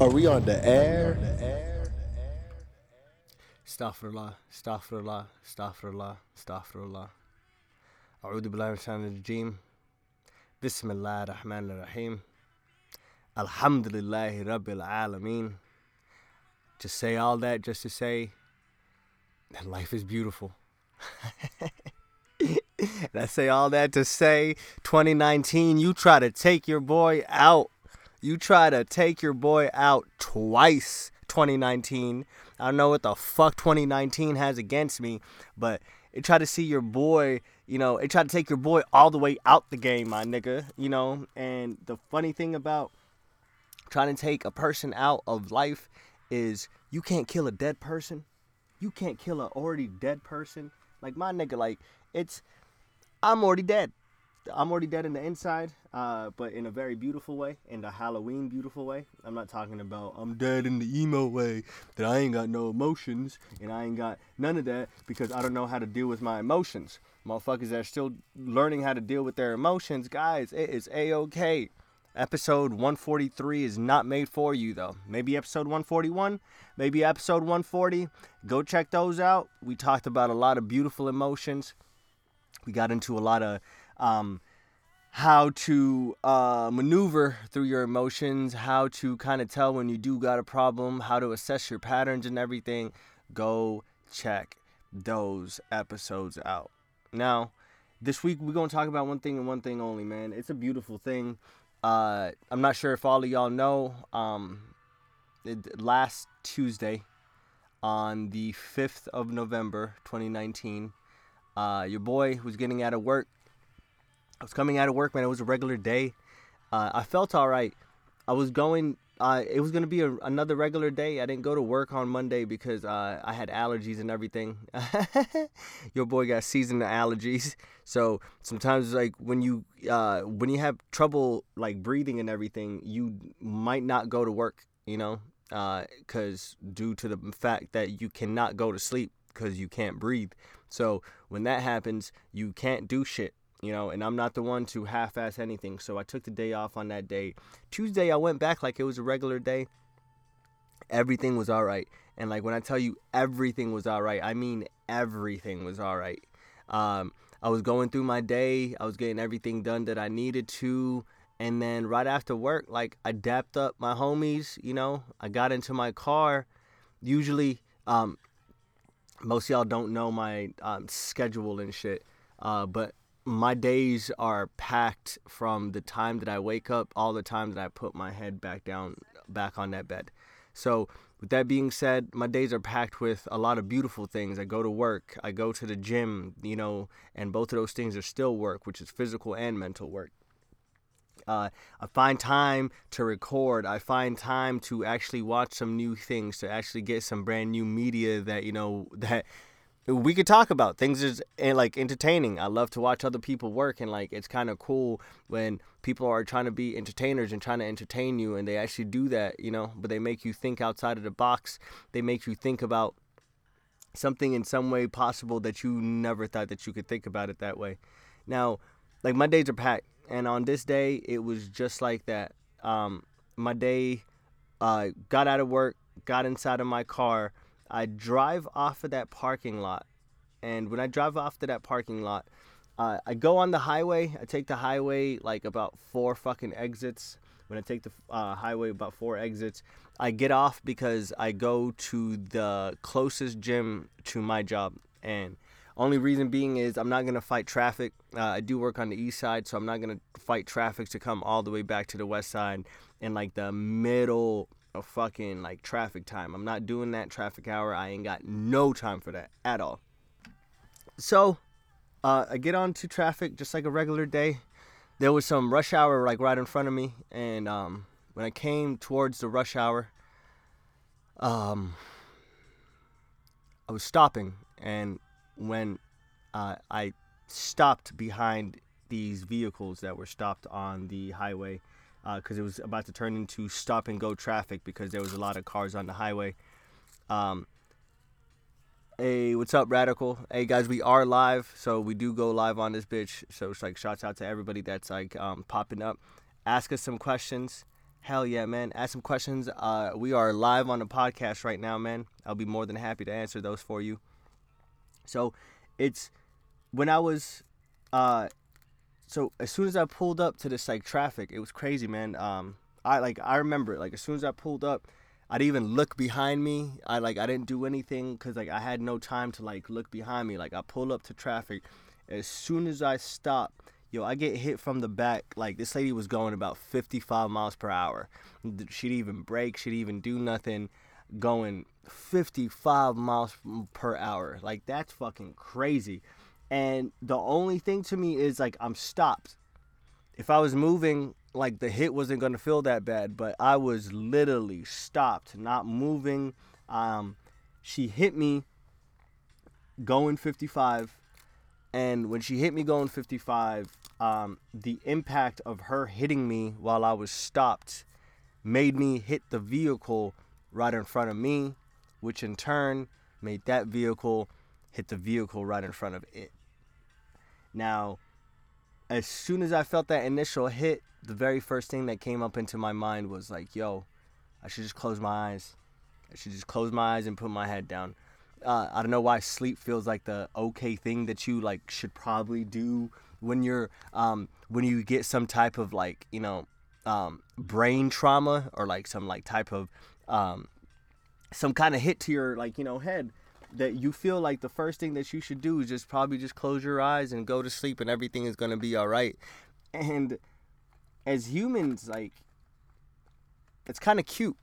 Are we on the air? Astaghfirullah, astaghfirullah, astaghfirullah, astaghfirullah. أعوذ بالله من الشيطان الرجيم بسم الله الرحمن الرحيم الحمد لله رب العالمين Just say all that just to say that life is beautiful. and I say all that to say 2019, you try to take your boy out. You try to take your boy out twice 2019. I don't know what the fuck 2019 has against me, but it tried to see your boy, you know, it tried to take your boy all the way out the game, my nigga, you know. And the funny thing about trying to take a person out of life is you can't kill a dead person. You can't kill an already dead person. Like my nigga, like it's I'm already dead. I'm already dead in the inside, uh, but in a very beautiful way, in the Halloween beautiful way. I'm not talking about I'm dead in the emo way that I ain't got no emotions and I ain't got none of that because I don't know how to deal with my emotions. Motherfuckers that are still learning how to deal with their emotions, guys, it is a okay. Episode 143 is not made for you though. Maybe episode 141, maybe episode 140. Go check those out. We talked about a lot of beautiful emotions. We got into a lot of um, how to uh, maneuver through your emotions, how to kind of tell when you do got a problem, how to assess your patterns and everything. Go check those episodes out. Now, this week we're gonna talk about one thing and one thing only, man. It's a beautiful thing. Uh, I'm not sure if all of y'all know. Um, it, last Tuesday, on the 5th of November, 2019, uh, your boy was getting out of work. I was coming out of work, man. It was a regular day. Uh, I felt all right. I was going. Uh, it was gonna be a, another regular day. I didn't go to work on Monday because uh, I had allergies and everything. Your boy got seasonal allergies, so sometimes like when you uh, when you have trouble like breathing and everything, you might not go to work. You know, because uh, due to the fact that you cannot go to sleep because you can't breathe. So when that happens, you can't do shit you know, and I'm not the one to half ass anything. So I took the day off on that day. Tuesday, I went back like it was a regular day. Everything was all right. And like when I tell you everything was all right, I mean everything was all right. Um, I was going through my day, I was getting everything done that I needed to. And then right after work, like I dapped up my homies, you know, I got into my car. Usually, um, most y'all don't know my um, schedule and shit. Uh, but my days are packed from the time that I wake up all the time that I put my head back down back on that bed. So with that being said, my days are packed with a lot of beautiful things. I go to work, I go to the gym, you know, and both of those things are still work, which is physical and mental work. Uh, I find time to record. I find time to actually watch some new things, to actually get some brand new media that you know that we could talk about things is and like entertaining. I love to watch other people work and like it's kind of cool when people are trying to be entertainers and trying to entertain you and they actually do that, you know, but they make you think outside of the box. They make you think about something in some way possible that you never thought that you could think about it that way. Now, like my days are packed and on this day it was just like that. Um my day uh got out of work, got inside of my car I drive off of that parking lot, and when I drive off to that parking lot, uh, I go on the highway. I take the highway like about four fucking exits. When I take the uh, highway about four exits, I get off because I go to the closest gym to my job, and only reason being is I'm not gonna fight traffic. Uh, I do work on the east side, so I'm not gonna fight traffic to come all the way back to the west side in like the middle a fucking like traffic time. I'm not doing that traffic hour. I ain't got no time for that at all. So, uh, I get onto traffic just like a regular day. There was some rush hour like right in front of me, and um, when I came towards the rush hour, um, I was stopping, and when uh, I stopped behind these vehicles that were stopped on the highway, because uh, it was about to turn into stop and go traffic because there was a lot of cars on the highway. Um, hey, what's up, Radical? Hey, guys, we are live, so we do go live on this bitch. So it's like, shouts out to everybody that's like um, popping up. Ask us some questions. Hell yeah, man. Ask some questions. Uh, we are live on the podcast right now, man. I'll be more than happy to answer those for you. So it's when I was uh so as soon as I pulled up to this like traffic, it was crazy, man. Um I like I remember it. Like as soon as I pulled up, I didn't even look behind me. I like I didn't do anything cuz like I had no time to like look behind me. Like I pulled up to traffic. As soon as I stop, yo, I get hit from the back. Like this lady was going about 55 miles per hour. She didn't even brake. She didn't even do nothing. Going 55 miles per hour. Like that's fucking crazy. And the only thing to me is like I'm stopped. If I was moving, like the hit wasn't gonna feel that bad, but I was literally stopped, not moving. Um, she hit me going 55, and when she hit me going 55, um, the impact of her hitting me while I was stopped made me hit the vehicle right in front of me, which in turn made that vehicle hit the vehicle right in front of it. Now, as soon as I felt that initial hit, the very first thing that came up into my mind was like, yo, I should just close my eyes. I should just close my eyes and put my head down. Uh, I don't know why sleep feels like the okay thing that you like should probably do when you're um, when you get some type of like you know um, brain trauma or like some like type of um, some kind of hit to your like you know head that you feel like the first thing that you should do is just probably just close your eyes and go to sleep and everything is going to be all right. And as humans like it's kind of cute.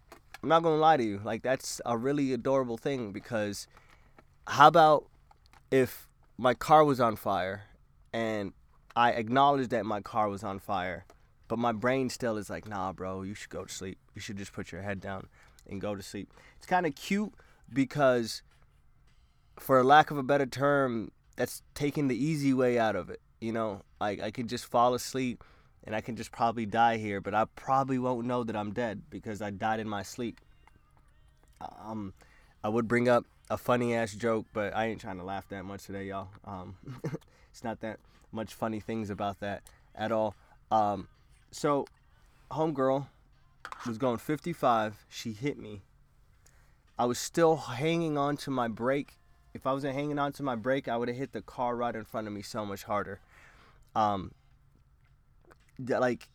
I'm not going to lie to you. Like that's a really adorable thing because how about if my car was on fire and i acknowledged that my car was on fire but my brain still is like nah bro you should go to sleep. You should just put your head down and go to sleep. It's kind of cute because for lack of a better term, that's taking the easy way out of it. You know, like I could just fall asleep and I can just probably die here, but I probably won't know that I'm dead because I died in my sleep. Um, I would bring up a funny ass joke, but I ain't trying to laugh that much today, y'all. Um, it's not that much funny things about that at all. Um, so, homegirl was going 55. She hit me. I was still hanging on to my brake if I wasn't hanging on to my brake, I would have hit the car right in front of me so much harder. Um, like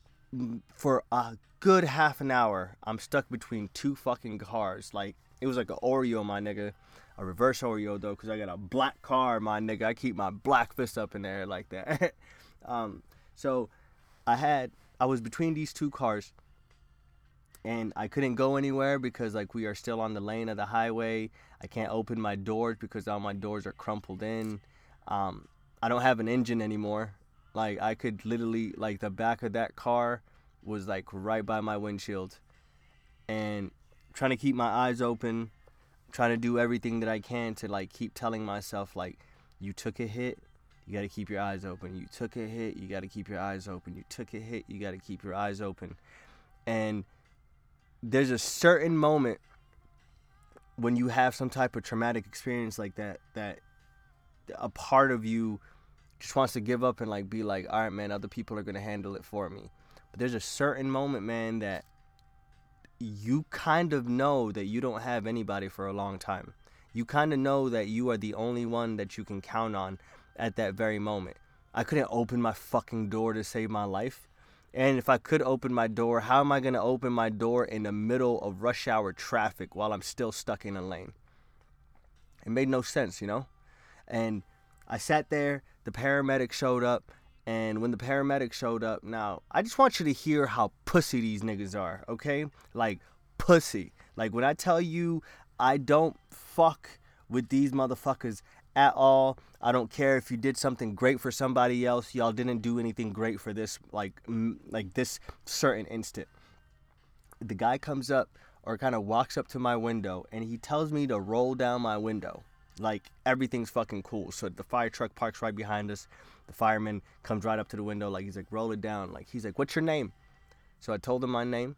for a good half an hour, I'm stuck between two fucking cars. Like it was like an Oreo, my nigga, a reverse Oreo though, cause I got a black car, my nigga. I keep my black fist up in there like that. um, so I had, I was between these two cars and I couldn't go anywhere because like we are still on the lane of the highway. I can't open my doors because all my doors are crumpled in. Um, I don't have an engine anymore. Like I could literally like the back of that car was like right by my windshield, and trying to keep my eyes open, trying to do everything that I can to like keep telling myself like, you took a hit, you got to keep your eyes open. You took a hit, you got to keep your eyes open. You took a hit, you got to keep your eyes open, and there's a certain moment when you have some type of traumatic experience like that that a part of you just wants to give up and like be like all right man other people are going to handle it for me. But there's a certain moment man that you kind of know that you don't have anybody for a long time. You kind of know that you are the only one that you can count on at that very moment. I couldn't open my fucking door to save my life and if I could open my door, how am I going to open my door in the middle of rush hour traffic while I'm still stuck in a lane? It made no sense, you know? And I sat there, the paramedic showed up, and when the paramedic showed up, now, I just want you to hear how pussy these niggas are, okay? Like, pussy. Like, when I tell you I don't fuck with these motherfuckers at all. I don't care if you did something great for somebody else. Y'all didn't do anything great for this like m- like this certain instant. The guy comes up or kind of walks up to my window and he tells me to roll down my window. Like everything's fucking cool. So the fire truck parks right behind us. The fireman comes right up to the window like he's like roll it down. Like he's like, "What's your name?" So I told him my name.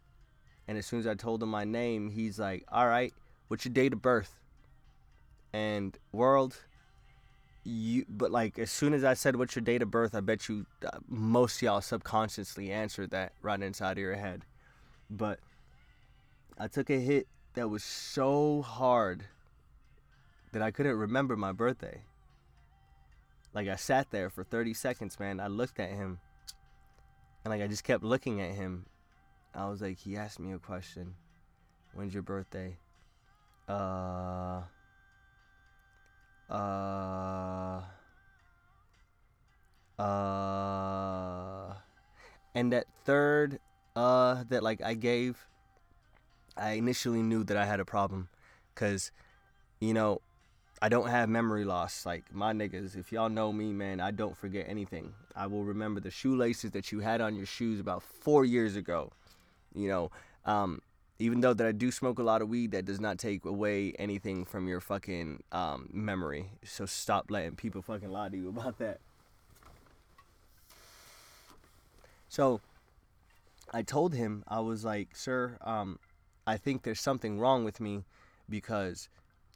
And as soon as I told him my name, he's like, "All right, what's your date of birth?" And world, you but like as soon as I said what's your date of birth, I bet you uh, most y'all subconsciously answered that right inside of your head. But I took a hit that was so hard that I couldn't remember my birthday. Like I sat there for 30 seconds, man. I looked at him. And like I just kept looking at him. I was like, he asked me a question. When's your birthday? Uh uh uh and that third uh that like I gave I initially knew that I had a problem. Cuz you know I don't have memory loss. Like my niggas if y'all know me man I don't forget anything. I will remember the shoelaces that you had on your shoes about 4 years ago you know? Um even though that I do smoke a lot of weed, that does not take away anything from your fucking um, memory. So stop letting people fucking lie to you about that. So I told him, I was like, sir, um, I think there's something wrong with me because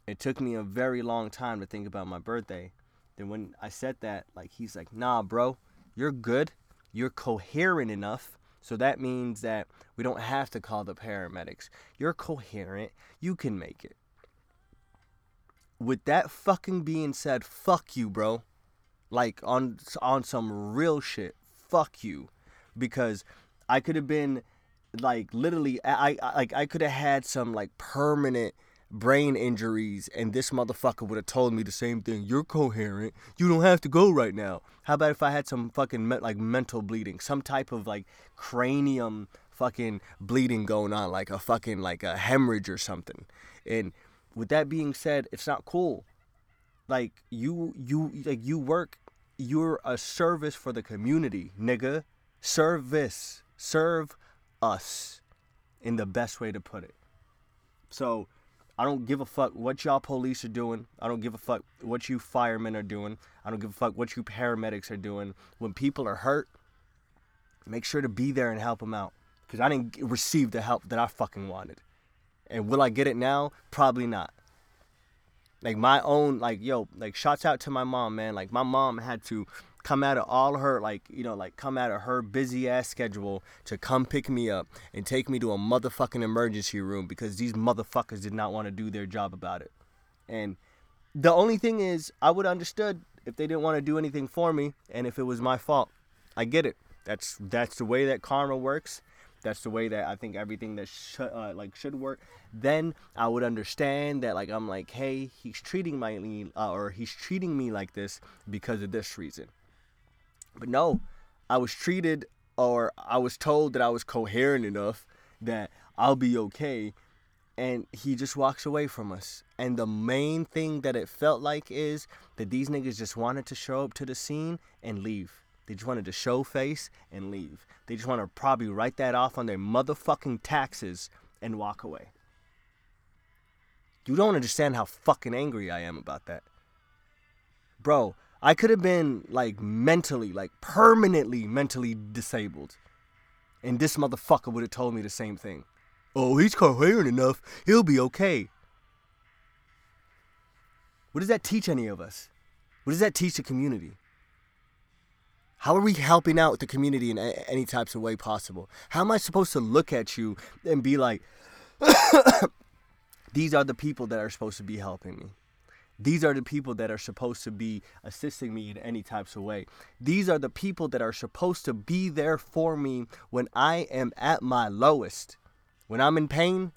it took me a very long time to think about my birthday. Then when I said that, like he's like, nah, bro, you're good. You're coherent enough so that means that we don't have to call the paramedics. You're coherent. You can make it. With that fucking being said, fuck you, bro. Like on on some real shit. Fuck you. Because I could have been like literally I, I like I could have had some like permanent brain injuries and this motherfucker would have told me the same thing. You're coherent. You don't have to go right now. How about if I had some fucking me- like mental bleeding, some type of like cranium fucking bleeding going on, like a fucking like a hemorrhage or something. And with that being said, it's not cool. Like you you like you work you're a service for the community, nigga. Service. Serve us in the best way to put it. So I don't give a fuck what y'all police are doing. I don't give a fuck what you firemen are doing. I don't give a fuck what you paramedics are doing. When people are hurt, make sure to be there and help them out. Because I didn't receive the help that I fucking wanted. And will I get it now? Probably not. Like my own, like, yo, like, shouts out to my mom, man. Like, my mom had to come out of all her like you know like come out of her busy ass schedule to come pick me up and take me to a motherfucking emergency room because these motherfuckers did not want to do their job about it and the only thing is i would understood if they didn't want to do anything for me and if it was my fault i get it that's that's the way that karma works that's the way that I think everything that should uh, like should work. Then I would understand that like I'm like, hey, he's treating my uh, or he's treating me like this because of this reason. But no, I was treated or I was told that I was coherent enough that I'll be okay. And he just walks away from us. And the main thing that it felt like is that these niggas just wanted to show up to the scene and leave. They just wanted to show face and leave. They just want to probably write that off on their motherfucking taxes and walk away. You don't understand how fucking angry I am about that. Bro, I could have been like mentally, like permanently mentally disabled. And this motherfucker would have told me the same thing. Oh, he's coherent enough. He'll be okay. What does that teach any of us? What does that teach the community? How are we helping out the community in any types of way possible? How am I supposed to look at you and be like, these are the people that are supposed to be helping me? These are the people that are supposed to be assisting me in any types of way. These are the people that are supposed to be there for me when I am at my lowest. When I'm in pain,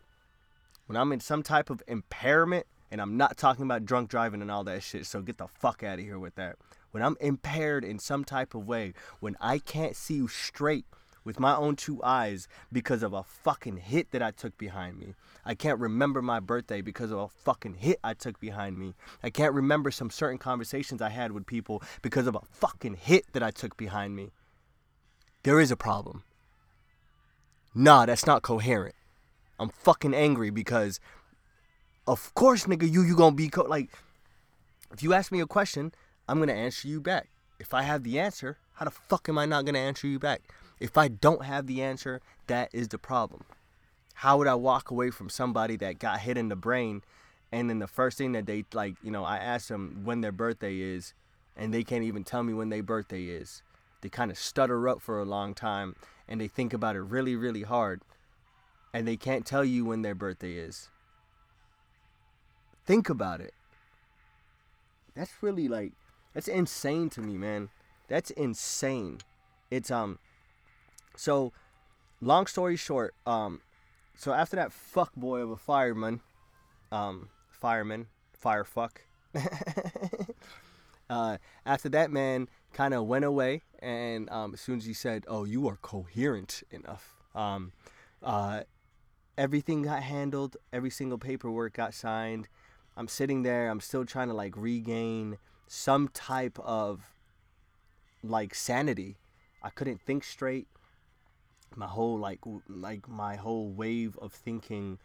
when I'm in some type of impairment, and I'm not talking about drunk driving and all that shit, so get the fuck out of here with that. When I'm impaired in some type of way, when I can't see straight, with my own two eyes because of a fucking hit that I took behind me. I can't remember my birthday because of a fucking hit I took behind me. I can't remember some certain conversations I had with people because of a fucking hit that I took behind me. There is a problem. Nah, that's not coherent. I'm fucking angry because of course, nigga, you you gonna be co- like if you ask me a question, I'm gonna answer you back. If I have the answer, how the fuck am I not gonna answer you back? If I don't have the answer, that is the problem. How would I walk away from somebody that got hit in the brain and then the first thing that they like, you know, I ask them when their birthday is and they can't even tell me when their birthday is. They kind of stutter up for a long time and they think about it really, really hard. and they can't tell you when their birthday is. Think about it. That's really like that's insane to me, man. That's insane. It's um so long story short, um so after that fuck boy of a fireman, um fireman, firefuck. uh after that man kind of went away and um as soon as he said, "Oh, you are coherent enough." Um uh everything got handled, every single paperwork got signed. I'm sitting there, I'm still trying to like regain some type of like sanity. I couldn't think straight. My whole like like my whole wave of thinking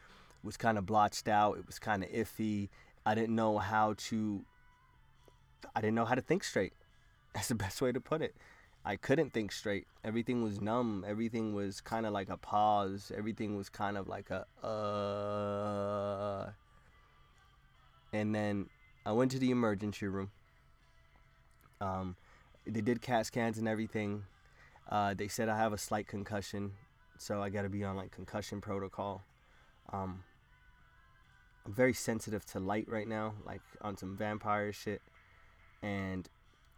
was kind of blotched out. It was kind of iffy. I didn't know how to I didn't know how to think straight. That's the best way to put it. I couldn't think straight. Everything was numb. Everything was kind of like a pause. Everything was kind of like a uh and then I went to the emergency room. Um, they did CAT scans and everything. Uh, they said I have a slight concussion, so I got to be on like concussion protocol. Um, I'm very sensitive to light right now, like on some vampire shit, and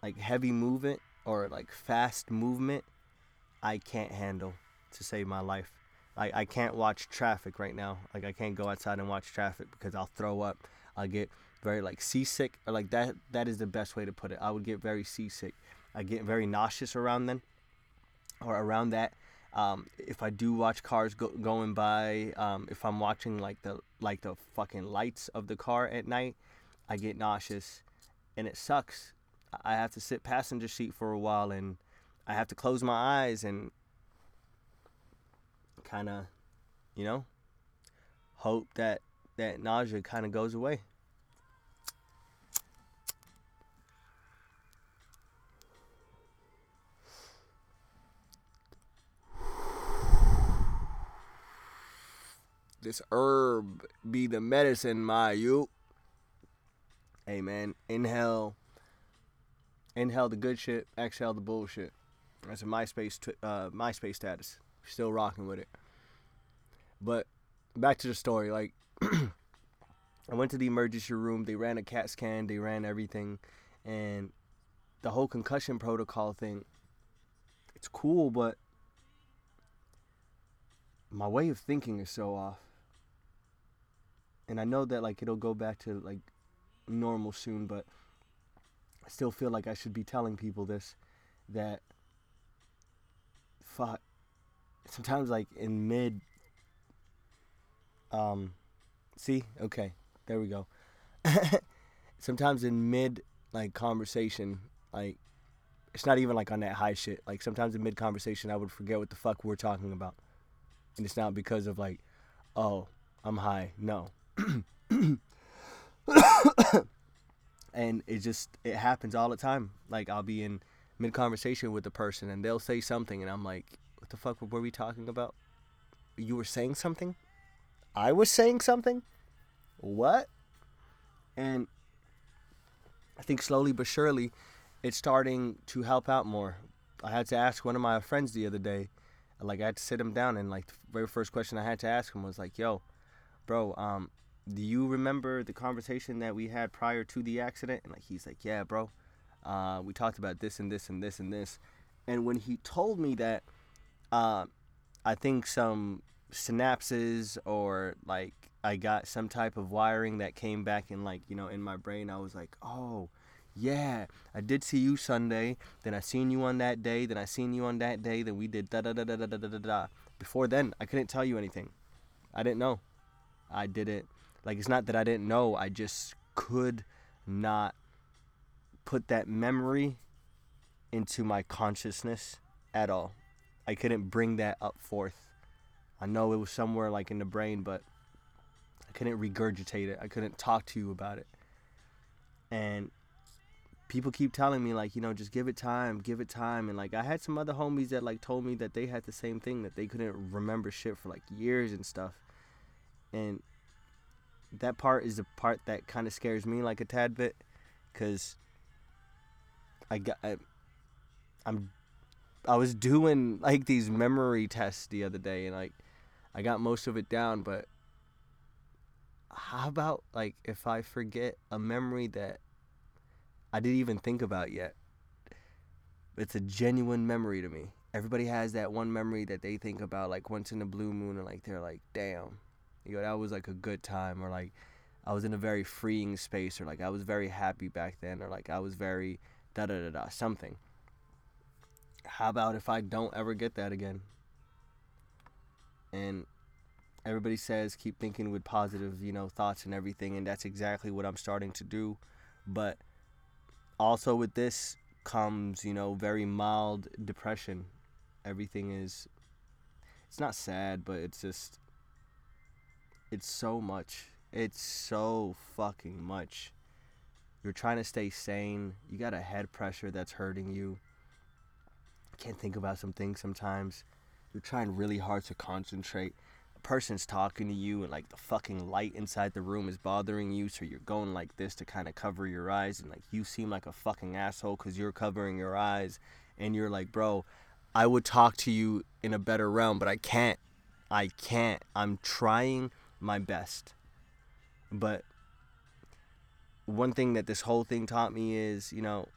like heavy movement or like fast movement, I can't handle to save my life. Like I can't watch traffic right now. Like I can't go outside and watch traffic because I'll throw up. I get very like seasick or like that that is the best way to put it. I would get very seasick. I get very nauseous around then or around that. Um, if I do watch cars go, going by, um, if I'm watching like the like the fucking lights of the car at night, I get nauseous, and it sucks. I have to sit passenger seat for a while, and I have to close my eyes and kind of, you know, hope that that nausea kind of goes away. This herb be the medicine, my you. Man, inhale, inhale the good shit, exhale the bullshit. That's a MySpace t- uh, MySpace status. Still rocking with it. But back to the story. Like, I went to the emergency room. They ran a CAT scan. They ran everything, and the whole concussion protocol thing. It's cool, but my way of thinking is so off. And I know that like it'll go back to like normal soon, but I still feel like I should be telling people this that fuck sometimes like in mid um see okay there we go. Sometimes in mid like conversation like it's not even like on that high shit. Like sometimes in mid conversation i would forget what the fuck we're talking about. And it's not because of like oh i'm high. No and it just it happens all the time. Like i'll be in mid conversation with a person and they'll say something and i'm like what the fuck were we talking about? You were saying something? I was saying something? What? And i think slowly but surely it's starting to help out more. I had to ask one of my friends the other day like i had to sit him down and like the very first question i had to ask him was like yo bro um do you remember the conversation that we had prior to the accident? And like he's like, yeah, bro. Uh, we talked about this and this and this and this. And when he told me that, uh, I think some synapses or like I got some type of wiring that came back in like you know in my brain. I was like, oh, yeah, I did see you Sunday. Then I seen you on that day. Then I seen you on that day. Then we did da da da da da da da da. Before then, I couldn't tell you anything. I didn't know. I didn't like it's not that I didn't know, I just could not put that memory into my consciousness at all. I couldn't bring that up forth. I know it was somewhere like in the brain, but I couldn't regurgitate it. I couldn't talk to you about it. And people keep telling me like, you know, just give it time, give it time and like I had some other homies that like told me that they had the same thing that they couldn't remember shit for like years and stuff. And that part is the part that kind of scares me like a tad bit because I got I, I'm I was doing like these memory tests the other day and like I got most of it down, but how about like if I forget a memory that I didn't even think about yet? It's a genuine memory to me. Everybody has that one memory that they think about like once in a blue moon and like they're like, damn, you know, that was like a good time or like I was in a very freeing space or like I was very happy back then or like I was very da da da da something. How about if I don't ever get that again? And everybody says keep thinking with positive, you know, thoughts and everything, and that's exactly what I'm starting to do. But also with this comes, you know, very mild depression. Everything is it's not sad, but it's just it's so much. It's so fucking much. You're trying to stay sane. You got a head pressure that's hurting you. Can't think about some things sometimes. You're trying really hard to concentrate A person's talking to you and like the fucking light inside the room is bothering you so you're going like this to kind of cover your eyes and like you seem like a fucking asshole because you're covering your eyes and you're like bro i would talk to you in a better realm but i can't i can't i'm trying my best but one thing that this whole thing taught me is you know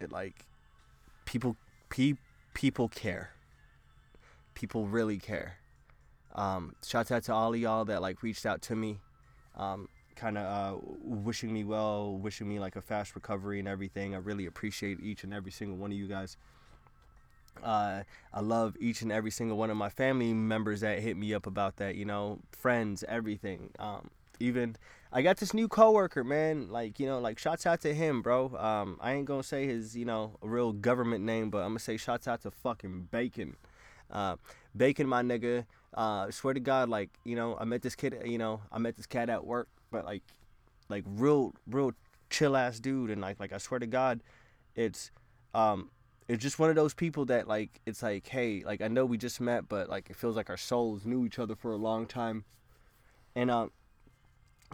it like people pe- people care people really care um, shouts out to all of y'all that like reached out to me, um, kind of uh, wishing me well, wishing me like a fast recovery and everything. I really appreciate each and every single one of you guys. Uh, I love each and every single one of my family members that hit me up about that. You know, friends, everything. Um, even I got this new coworker, man. Like you know, like shouts out to him, bro. Um, I ain't gonna say his you know real government name, but I'm gonna say shouts out to fucking Bacon. Uh, Bacon, my nigga. Uh, swear to God, like you know, I met this kid. You know, I met this cat at work, but like, like real, real chill ass dude, and like, like I swear to God, it's, um, it's just one of those people that like, it's like, hey, like I know we just met, but like it feels like our souls knew each other for a long time, and um,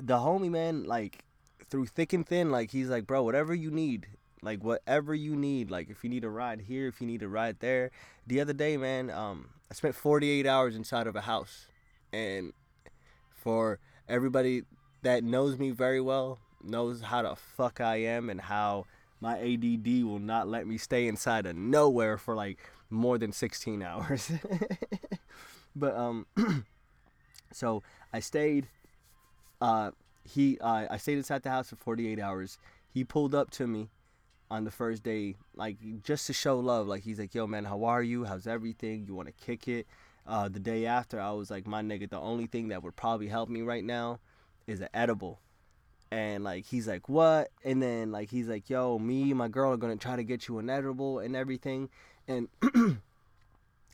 the homie man, like through thick and thin, like he's like, bro, whatever you need, like whatever you need like if you need a ride here if you need a ride there. The other day man um i spent 48 hours inside of a house. And for everybody that knows me very well knows how the fuck i am and how my add will not let me stay inside of nowhere for like more than 16 hours but um so i stayed uh he uh, i stayed inside the house for 48 hours he pulled up to me on the first day, like just to show love. Like he's like, "Yo, man, how are you? How's everything? You want to kick it?" Uh, the day after, I was like, "My nigga, the only thing that would probably help me right now is an edible." And like he's like, "What?" And then like he's like, "Yo, me, my girl are gonna try to get you an edible and everything." And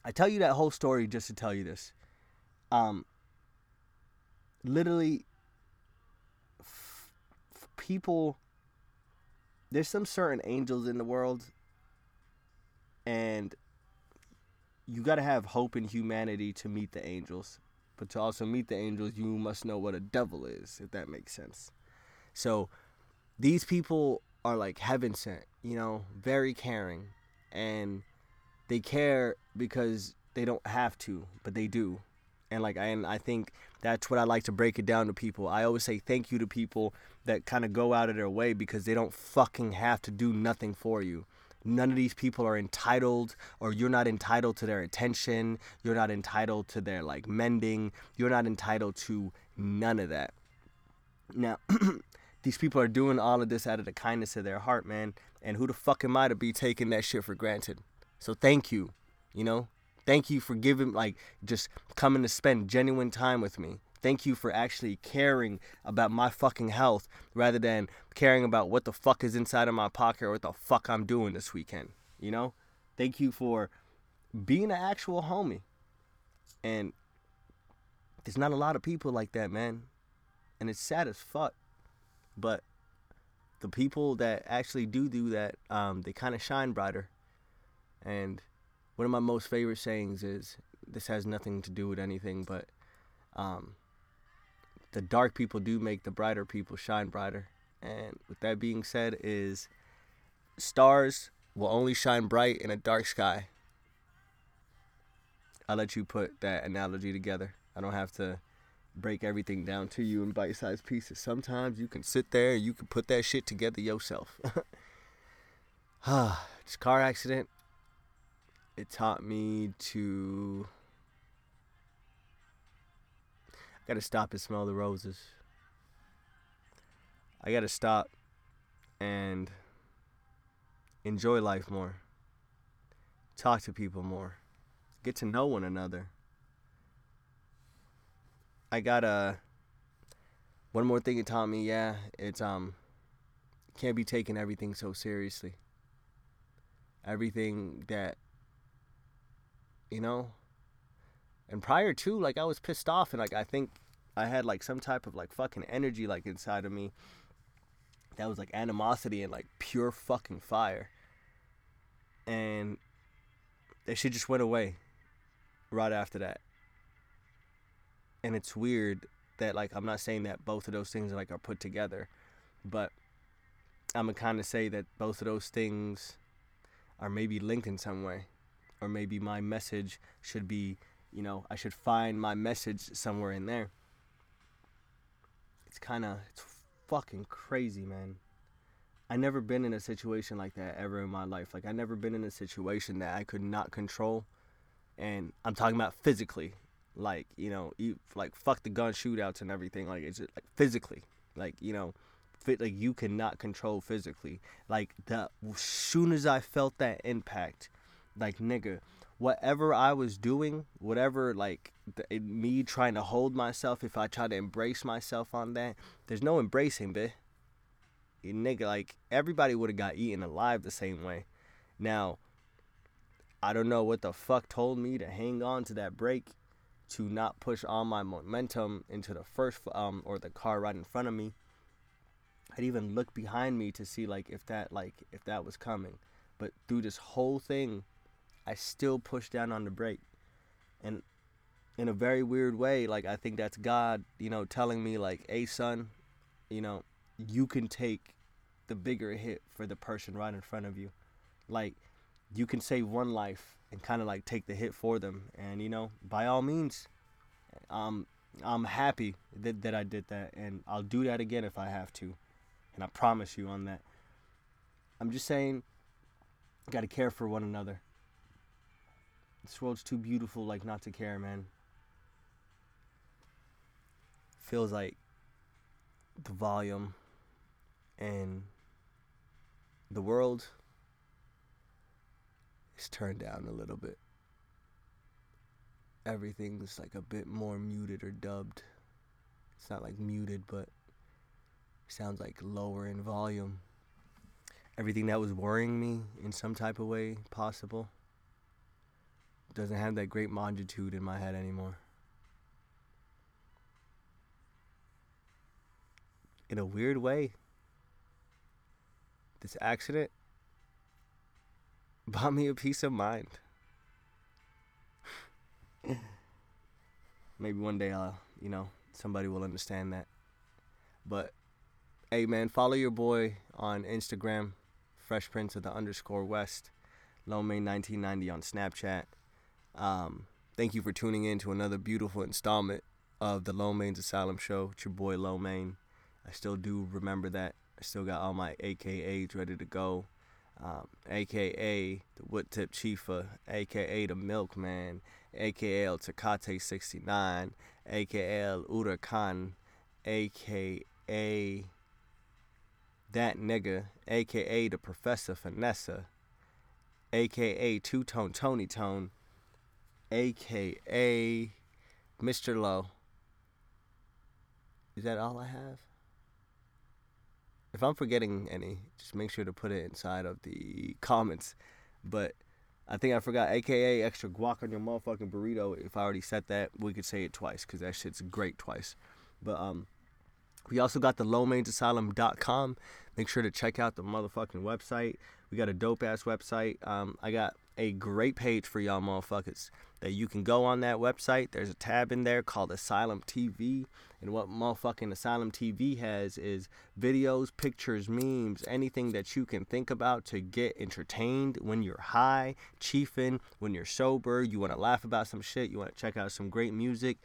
I tell you that whole story just to tell you this. Um, literally, f- f- people there's some certain angels in the world and you got to have hope in humanity to meet the angels but to also meet the angels you must know what a devil is if that makes sense so these people are like heaven sent you know very caring and they care because they don't have to but they do and like and I think that's what I like to break it down to people. I always say thank you to people that kind of go out of their way because they don't fucking have to do nothing for you. None of these people are entitled or you're not entitled to their attention. You're not entitled to their like mending. You're not entitled to none of that. Now, these people are doing all of this out of the kindness of their heart, man. And who the fuck am I to be taking that shit for granted? So thank you. You know, Thank you for giving, like, just coming to spend genuine time with me. Thank you for actually caring about my fucking health rather than caring about what the fuck is inside of my pocket or what the fuck I'm doing this weekend. You know? Thank you for being an actual homie. And there's not a lot of people like that, man. And it's sad as fuck. But the people that actually do do that, um, they kind of shine brighter. And one of my most favorite sayings is this has nothing to do with anything, but um, the dark people do make the brighter people shine brighter. And with that being said, is stars will only shine bright in a dark sky. I'll let you put that analogy together. I don't have to break everything down to you in bite-sized pieces. Sometimes you can sit there and you can put that shit together yourself. Ah, this car accident. It taught me to. I gotta stop and smell the roses. I gotta stop and enjoy life more. Talk to people more. Get to know one another. I got a one more thing it taught me, yeah, it's um can't be taking everything so seriously. Everything that you know and prior to like I was pissed off and like I think I had like some type of like fucking energy like inside of me that was like animosity and like pure fucking fire. And that shit just went away right after that and it's weird that like I'm not saying that both of those things are like are put together, but I'm gonna kind of say that both of those things are maybe linked in some way, or maybe my message should be, you know, I should find my message somewhere in there. It's kind of it's fucking crazy, man. I never been in a situation like that ever in my life. Like I never been in a situation that I could not control, and I'm talking about physically like you know you like fuck the gun shootouts and everything like it's like physically. Like you know fit like you cannot control physically. Like the soon as i felt that impact like nigga whatever i was doing whatever like the, me trying to hold myself if i try to embrace myself on that there's no embracing bitch. Nigga like everybody would have got eaten alive the same way. Now i don't know what the fuck told me to hang on to that brake to not push all my momentum into the first um or the car right in front of me. I'd even look behind me to see like if that like if that was coming. But through this whole thing, I still pushed down on the brake. And in a very weird way, like I think that's God, you know, telling me like, "Hey son, you know, you can take the bigger hit for the person right in front of you." Like you can save one life and kind of like take the hit for them. And you know, by all means, um, I'm happy that, that I did that, and I'll do that again if I have to, and I promise you on that. I'm just saying, gotta care for one another. This world's too beautiful, like not to care, man. Feels like the volume and the world turned down a little bit. Everything's like a bit more muted or dubbed. It's not like muted, but sounds like lower in volume. Everything that was worrying me in some type of way possible doesn't have that great longitude in my head anymore. In a weird way, this accident bought me a peace of mind. Maybe one day I'll, you know, somebody will understand that. But hey man, follow your boy on Instagram, Fresh Prince of the underscore West, Lomain 1990 on Snapchat. Um, thank you for tuning in to another beautiful installment of the Lomain's Asylum Show. It's your boy Lomain. I still do remember that. I still got all my AKAs ready to go um, aka the Wood Tip Chiefa, aka the Milkman, aka El Tecate 69, aka El Huracan, aka that nigga, aka the Professor Vanessa, aka Two Tone Tony Tone, aka Mr. Low. Is that all I have? If I'm forgetting any, just make sure to put it inside of the comments. But I think I forgot, aka extra guac on your motherfucking burrito. If I already said that, we could say it twice because that shit's great twice. But um, we also got the lowmainsasylum.com. Make sure to check out the motherfucking website. We got a dope ass website. Um, I got a great page for y'all motherfuckers that you can go on that website. There's a tab in there called Asylum TV. And what motherfucking Asylum TV has is videos, pictures, memes, anything that you can think about to get entertained when you're high, chiefing, when you're sober, you want to laugh about some shit, you want to check out some great music.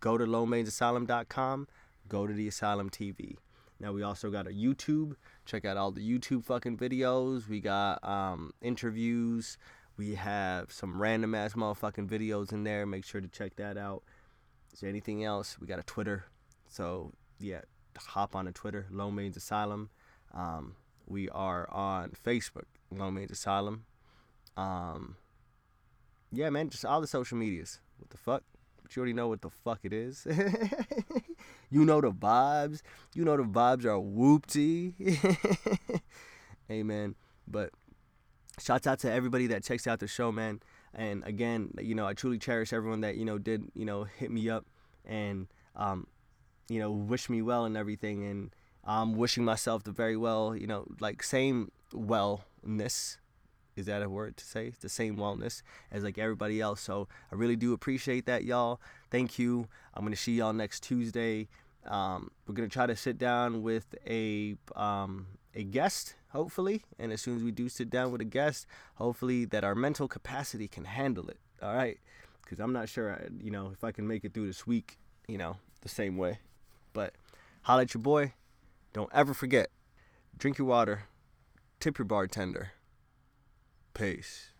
Go to lowmainsasylum.com, go to the Asylum TV. Now we also got a YouTube. Check out all the YouTube fucking videos. We got um, interviews. We have some random ass motherfucking videos in there. Make sure to check that out. Is there anything else? We got a Twitter. So yeah, hop on a Twitter, Low Mains Asylum. Um, we are on Facebook, Low Mains Asylum. Um, yeah, man, just all the social medias. What the fuck? But you already know what the fuck it is. you know the vibes. You know the vibes are whoopty. Amen. But shouts out to everybody that checks out the show, man. And again, you know, I truly cherish everyone that, you know, did, you know, hit me up and, um, you know, wish me well and everything. And I'm wishing myself the very well, you know, like same wellness. Is that a word to say? The same wellness as like everybody else. So I really do appreciate that, y'all. Thank you. I'm gonna see y'all next Tuesday. Um, we're gonna try to sit down with a um, a guest, hopefully. And as soon as we do sit down with a guest, hopefully that our mental capacity can handle it. All right, because I'm not sure, you know, if I can make it through this week, you know, the same way. But holla at your boy. Don't ever forget. Drink your water. Tip your bartender. Peace.